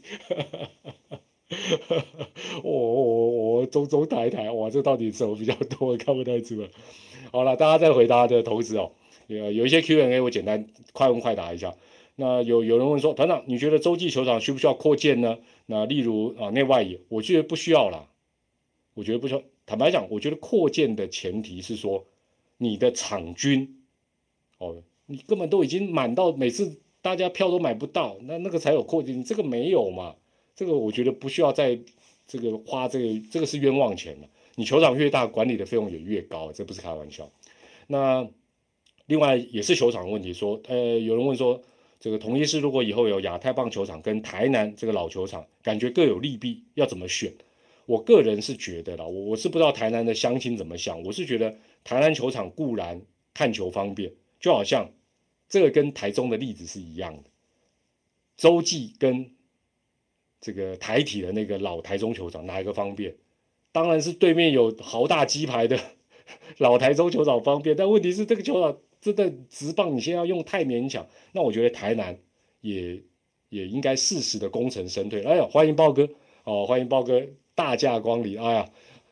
我我我中中台台哇，这到底什么比较多？看不太出来。好了，大家再回答的投资哦，有有一些 Q&A，我简单快问快答一下。那有有人问说，团长，你觉得洲际球场需不需要扩建呢？那例如啊，内外野，我觉得不需要啦。我觉得不需要。坦白讲，我觉得扩建的前提是说，你的场均哦，你根本都已经满到每次大家票都买不到，那那个才有扩建，你这个没有嘛？这个我觉得不需要再这个花这个，这个是冤枉钱了。你球场越大，管理的费用也越高，这不是开玩笑。那另外也是球场问题，说，呃，有人问说，这个同一市如果以后有亚太棒球场跟台南这个老球场，感觉各有利弊，要怎么选？我个人是觉得啦，我我是不知道台南的乡亲怎么想，我是觉得台南球场固然看球方便，就好像这个跟台中的例子是一样的，洲际跟。这个台体的那个老台中球场哪一个方便？当然是对面有豪大鸡排的 老台中球场方便。但问题是这个球场真的直棒，你现在要用太勉强。那我觉得台南也也应该适时的功成身退。哎呀，欢迎豹哥哦，欢迎豹哥大驾光临。哎呀，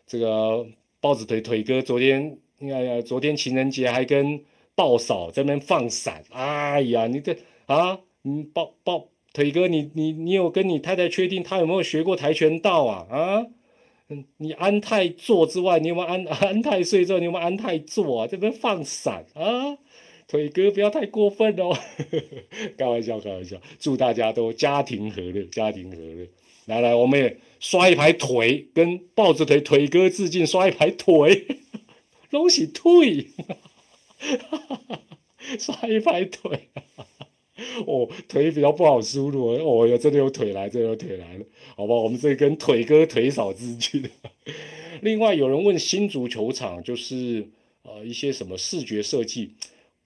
这个豹子腿腿哥昨天哎呀，昨天情人节还跟豹嫂在那边放闪。哎呀，你这啊，你豹豹。腿哥，你你你有跟你太太确定他有没有学过跆拳道啊？啊，你安泰坐之外，你有没有安 安泰睡之后，你有没有安泰坐啊？这边放闪啊！腿哥不要太过分哦，开玩笑开玩笑，祝大家都家庭和乐，家庭和乐。来来，我们也刷一排腿，跟抱着腿腿哥致敬，刷一排腿，恭喜退，刷一排腿。哦，腿比较不好输入哦，有真的有腿来，真的有腿来了，好吧，我们这跟腿哥腿嫂之句。另外有人问新足球场，就是呃一些什么视觉设计，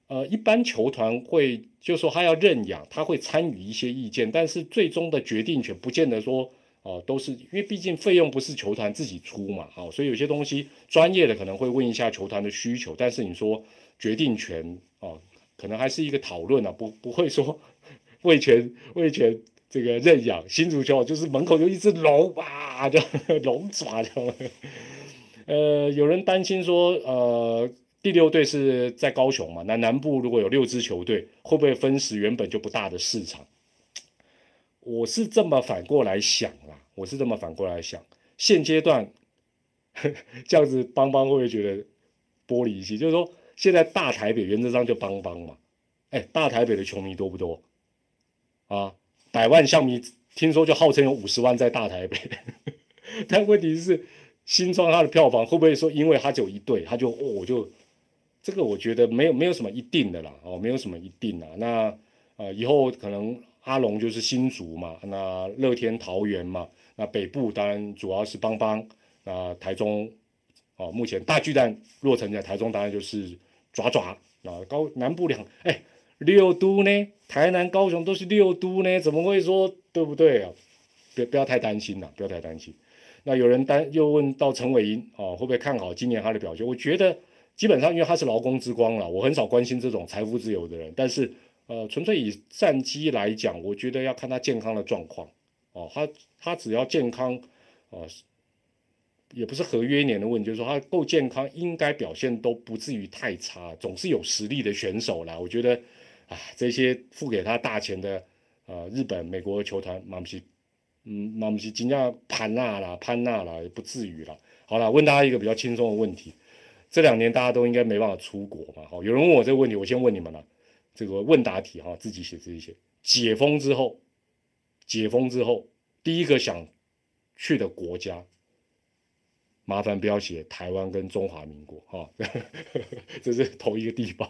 呃，一般球团会就说他要认养，他会参与一些意见，但是最终的决定权不见得说哦都是，因为毕竟费用不是球团自己出嘛，好，所以有些东西专业的可能会问一下球团的需求，但是你说决定权哦。可能还是一个讨论啊，不不会说 魏权魏权这个认养新足球就是门口有一只龙啊，就 龙爪，呃，有人担心说，呃，第六队是在高雄嘛？那南部如果有六支球队，会不会分食原本就不大的市场？我是这么反过来想啦，我是这么反过来想，现阶段这样子邦邦会不会觉得玻璃心？就是说，现在大台北原则上就邦邦嘛，哎，大台北的球迷多不多？啊，百万象迷听说就号称有五十万在大台北，但问题是新庄它的票房会不会说，因为它只有一队，它就哦，我就这个我觉得没有没有什么一定的啦，哦，没有什么一定啦。那呃，以后可能阿龙就是新竹嘛，那乐天桃园嘛，那北部当然主要是邦邦，那台中哦，目前大巨蛋落成在台中，当然就是爪爪，那高南部两哎。六都呢？台南、高雄都是六都呢，怎么会说对不对啊？不不要太担心了，不要太担心。那有人担又问到陈伟英哦，会不会看好今年他的表现？我觉得基本上因为他是劳工之光了，我很少关心这种财富自由的人。但是呃，纯粹以战绩来讲，我觉得要看他健康的状况哦。他他只要健康哦。也不是合约年的问题，就是说他够健康，应该表现都不至于太差，总是有实力的选手啦。我觉得。啊，这些付给他大钱的，呃，日本、美国球团，马姆西，嗯，马姆西尽量潘纳啦、潘纳啦，也不至于啦。好了，问大家一个比较轻松的问题：这两年大家都应该没办法出国嘛？好，有人问我这个问题，我先问你们了。这个问答题哈，自己写自己写。解封之后，解封之后，第一个想去的国家。麻烦不要写台湾跟中华民国哈，这是同一个地方。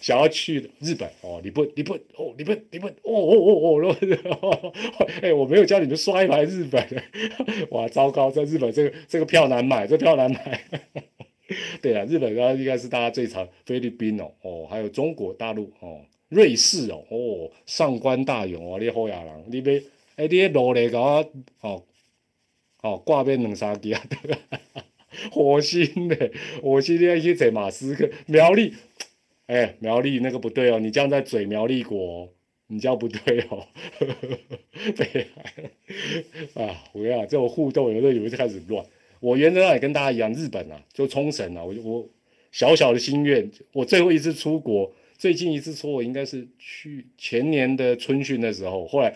想要去日本哦，你不你不哦，你不你不哦哦哦哦，哎，我没有叫你们刷一排日本，哇，糟糕，在日本这个这个票难买，这票难买。对啊，日本啊应该是大家最常，菲律宾哦哦，还有中国大陆哦，瑞士哦哦，上官大勇哦，你好亚人，你别哎，你努力搞哦。哦，挂边两三支啊！火星的火星要去找马斯克苗栗，哎，苗栗那个不对哦，你这样在嘴苗栗国，你这样不对哦。对 啊，我跟你讲，这种互动有时候以为就开始乱。我原则上也跟大家一样，日本啊，就冲绳啊，我我小小的心愿，我最后一次出国，最近一次出国应该是去前年的春训的时候，后来。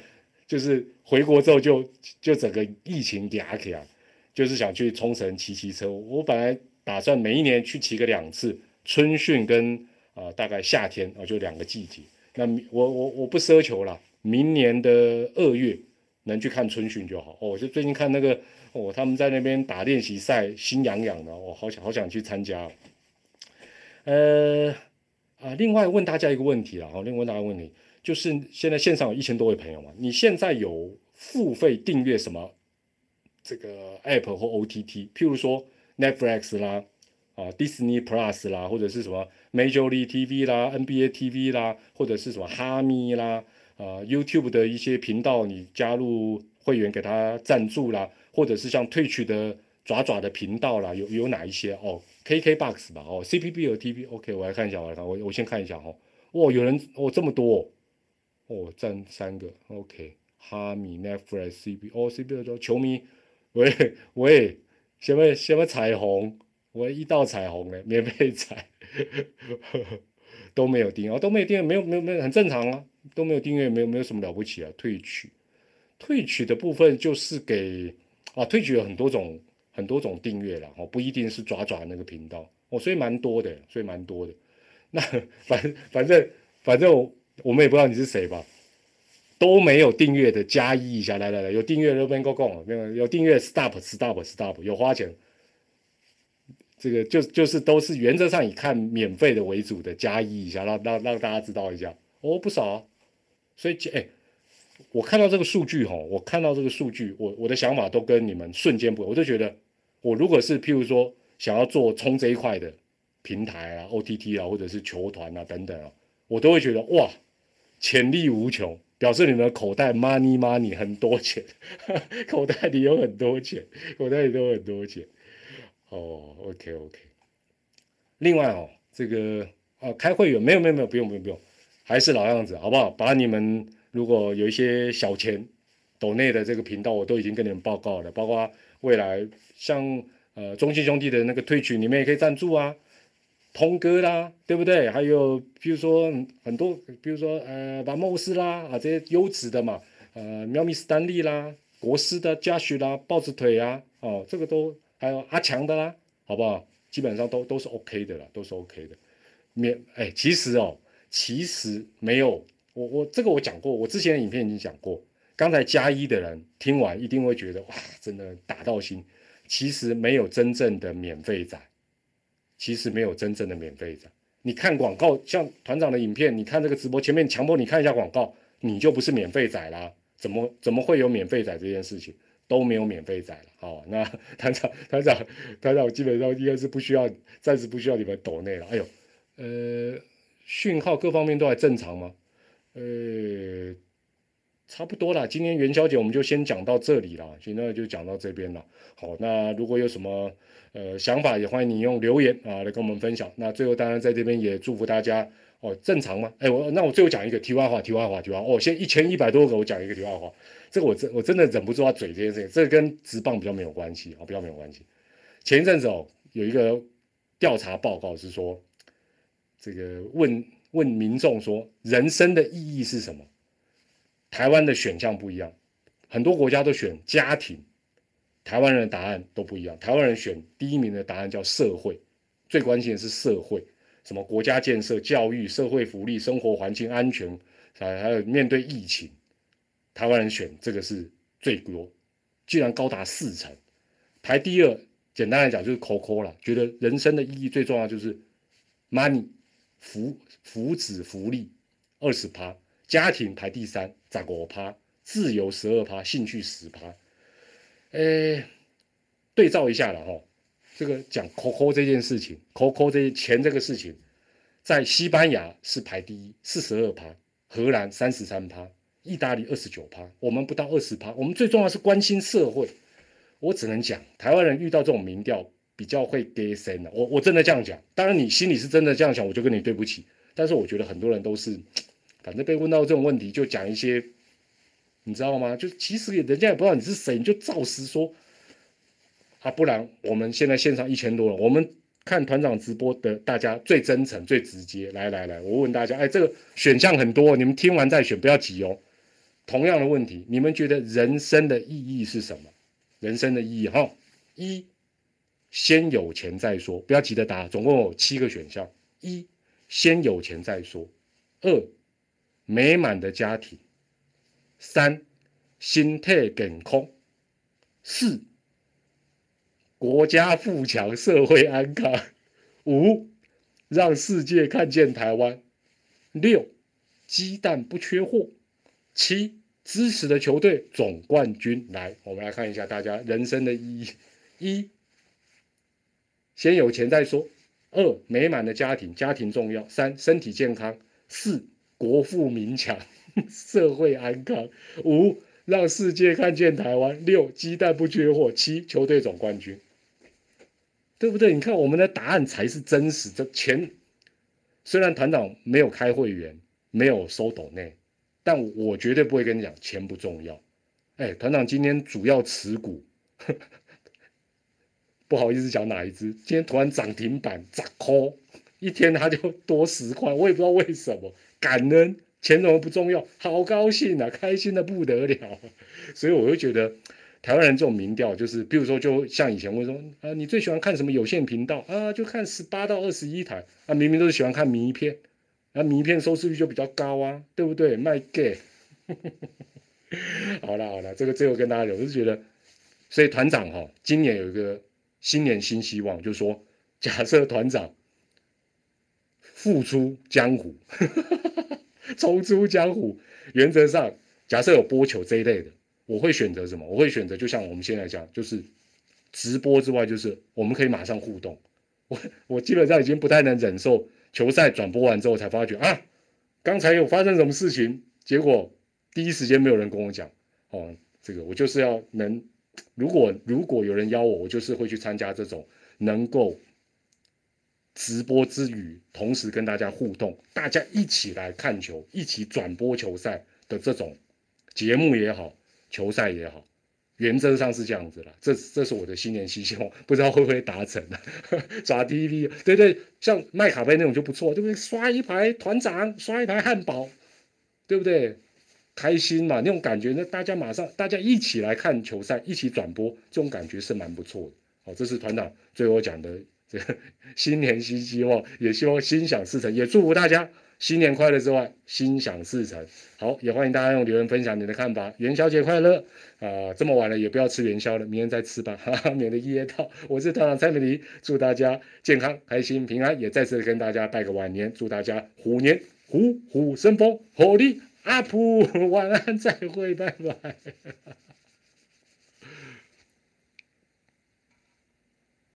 就是回国之后就就整个疫情嗲起来，就是想去冲绳骑骑车。我本来打算每一年去骑个两次，春训跟啊大概夏天啊就两个季节。那我我我不奢求了，明年的二月能去看春训就好。哦，我就最近看那个哦他们在那边打练习赛，心痒痒的，我好想好想去参加。呃啊，另外问大家一个问题啊，好，另外问大家问题。就是现在线上有一千多位朋友嘛，你现在有付费订阅什么这个 app 或 OTT？譬如说 Netflix 啦，啊 Disney Plus 啦，或者是什么 Majorly TV 啦、NBA TV 啦，或者是什么哈咪啦，啊 YouTube 的一些频道，你加入会员给他赞助啦，或者是像退去的爪爪的频道啦，有有哪一些哦？KKBox 吧，哦 CPB 和 TV，OK，我来看一下，我来看，我我先看一下哈，哇，有人哦这么多。哦，哦占三个，OK，哈米、Netflix、CB，哦，CB 说球迷，喂喂，什么什么彩虹，我一道彩虹嘞，免费彩，都没有订阅，都没有订阅，没有没有没有，很正常啊，都没有订阅，没有没有什么了不起啊，退取，退取的部分就是给啊，退取有很多种很多种订阅了，哦，不一定是爪爪那个频道，哦，所以蛮多的，所以蛮多的，那反反正反正。我我们也不知道你是谁吧，都没有订阅的加一一下，来来来，有订阅的边 go go，没有有订阅 stop stop stop，有花钱，这个就就是都是原则上以看免费的为主的加一一下，让让让大家知道一下，哦不少，啊。所以哎，我看到这个数据哈，我看到这个数据，我我的想法都跟你们瞬间不，我就觉得我如果是譬如说想要做冲这一块的平台啊，OTT 啊，或者是球团啊等等啊，我都会觉得哇。潜力无穷，表示你们的口袋 money money 很多钱，口袋里有很多钱，口袋里都有很多钱。哦，OK OK。另外哦，这个啊，开会员没有没有没有，不用不用不用，还是老样子，好不好？把你们如果有一些小钱，抖内的这个频道，我都已经跟你们报告了，包括未来像。呃，中信兄弟的那个退群你们也可以赞助啊，通哥啦，对不对？还有比如说很多，比如说呃，马莫斯啦啊，这些优质的嘛，呃，喵咪斯丹利啦，国师的嘉许啦，豹子腿啊，哦，这个都还有阿强的啦，好不好？基本上都都是 OK 的啦，都是 OK 的。免哎，其实哦，其实没有我我这个我讲过，我之前的影片已经讲过。刚才加一的人听完一定会觉得哇，真的打到心。其实没有真正的免费仔，其实没有真正的免费仔。你看广告，像团长的影片，你看这个直播前面强迫你看一下广告，你就不是免费仔啦。怎么怎么会有免费仔这件事情？都没有免费仔了。好，那 团长团长团长基本上应该是不需要，暂时不需要你们抖内了。哎呦。呃，讯号各方面都还正常吗？呃，差不多啦。今天元宵节我们就先讲到这里了，现在就讲到这边了。好，那如果有什么呃想法，也欢迎你用留言啊来跟我们分享。那最后当然在这边也祝福大家哦，正常吗？哎，我那我最后讲一个题外话，题外话，题外话。哦，现在一千一百多个，我讲一个题外话。这个我真我真的忍不住要嘴这件事情，这跟直棒比较没有关系啊，比较没有关系。前一阵子哦，有一个调查报告是说。这个问问民众说，人生的意义是什么？台湾的选项不一样，很多国家都选家庭，台湾人的答案都不一样。台湾人选第一名的答案叫社会，最关心的是社会，什么国家建设、教育、社会福利、生活环境安全，还还有面对疫情，台湾人选这个是最多，居然高达四成。排第二，简单来讲就是 COCO 了，觉得人生的意义最重要就是 money。福福祉福利二十趴，家庭排第三，十五趴，自由十二趴，兴趣十趴。诶，对照一下了哈，这个讲 COCO 这件事情，COCO 这些钱这个事情，在西班牙是排第一，四十二趴，荷兰三十三趴，意大利二十九趴，我们不到二十趴。我们最重要是关心社会。我只能讲，台湾人遇到这种民调。比较会给神的，我我真的这样讲，当然你心里是真的这样想，我就跟你对不起。但是我觉得很多人都是，反正被问到这种问题就讲一些，你知道吗？就其实人家也不知道你是谁，你就照实说。啊，不然我们现在线上一千多人，我们看团长直播的大家最真诚、最直接。来来来，我问大家，哎，这个选项很多，你们听完再选，不要急哦。同样的问题，你们觉得人生的意义是什么？人生的意义哈，一。先有钱再说，不要急着答。总共有七个选项：一、先有钱再说；二、美满的家庭；三、心态健康；四、国家富强，社会安康；五、让世界看见台湾；六、鸡蛋不缺货；七、支持的球队总冠军。来，我们来看一下大家人生的意义：一。先有钱再说。二、美满的家庭，家庭重要。三、身体健康。四、国富民强，社会安康。五、让世界看见台湾。六、鸡蛋不缺货。七、球队总冠军。对不对？你看我们的答案才是真实。的钱虽然团长没有开会员，没有收抖内，但我绝对不会跟你讲钱不重要。哎，团长今天主要持股。不好意思讲哪一只，今天突然涨停板砸空，一天他就多十块，我也不知道为什么。感恩钱怎么不重要？好高兴啊，开心的不得了。所以我就觉得台湾人这种民调，就是比如说，就像以前会说啊，你最喜欢看什么有线频道啊？就看十八到二十一台啊，明明都是喜欢看迷片，那迷片收视率就比较高啊，对不对？卖 gay。好了好了，这个最后跟大家聊，我是觉得，所以团长哈，今年有一个。新年新希望，就是说，假设团长复出江湖，重出江湖，原则上，假设有播球这一类的，我会选择什么？我会选择，就像我们现在讲，就是直播之外，就是我们可以马上互动。我我基本上已经不太能忍受球赛转播完之后才发觉啊，刚才有发生什么事情，结果第一时间没有人跟我讲。哦，这个我就是要能。如果如果有人邀我，我就是会去参加这种能够直播之余，同时跟大家互动，大家一起来看球，一起转播球赛的这种节目也好，球赛也好，原则上是这样子了，这这是我的新年希望，不知道会不会达成呢？抓 TV，对对，像麦卡贝那种就不错，对不对？刷一排团长，刷一排汉堡，对不对？开心嘛，那种感觉，那大家马上大家一起来看球赛，一起转播，这种感觉是蛮不错的。好，这是团长最后讲的这 新年新希望，也希望心想事成，也祝福大家。新年快乐之外，心想事成。好，也欢迎大家用留言分享你的看法。元宵节快乐啊！这么晚了也不要吃元宵了，明天再吃吧，哈哈，免得噎到。我是团长蔡美丽，祝大家健康、开心、平安。也再次跟大家拜个晚年，祝大家虎年虎虎生风，火力阿普，晚安，再会，拜拜。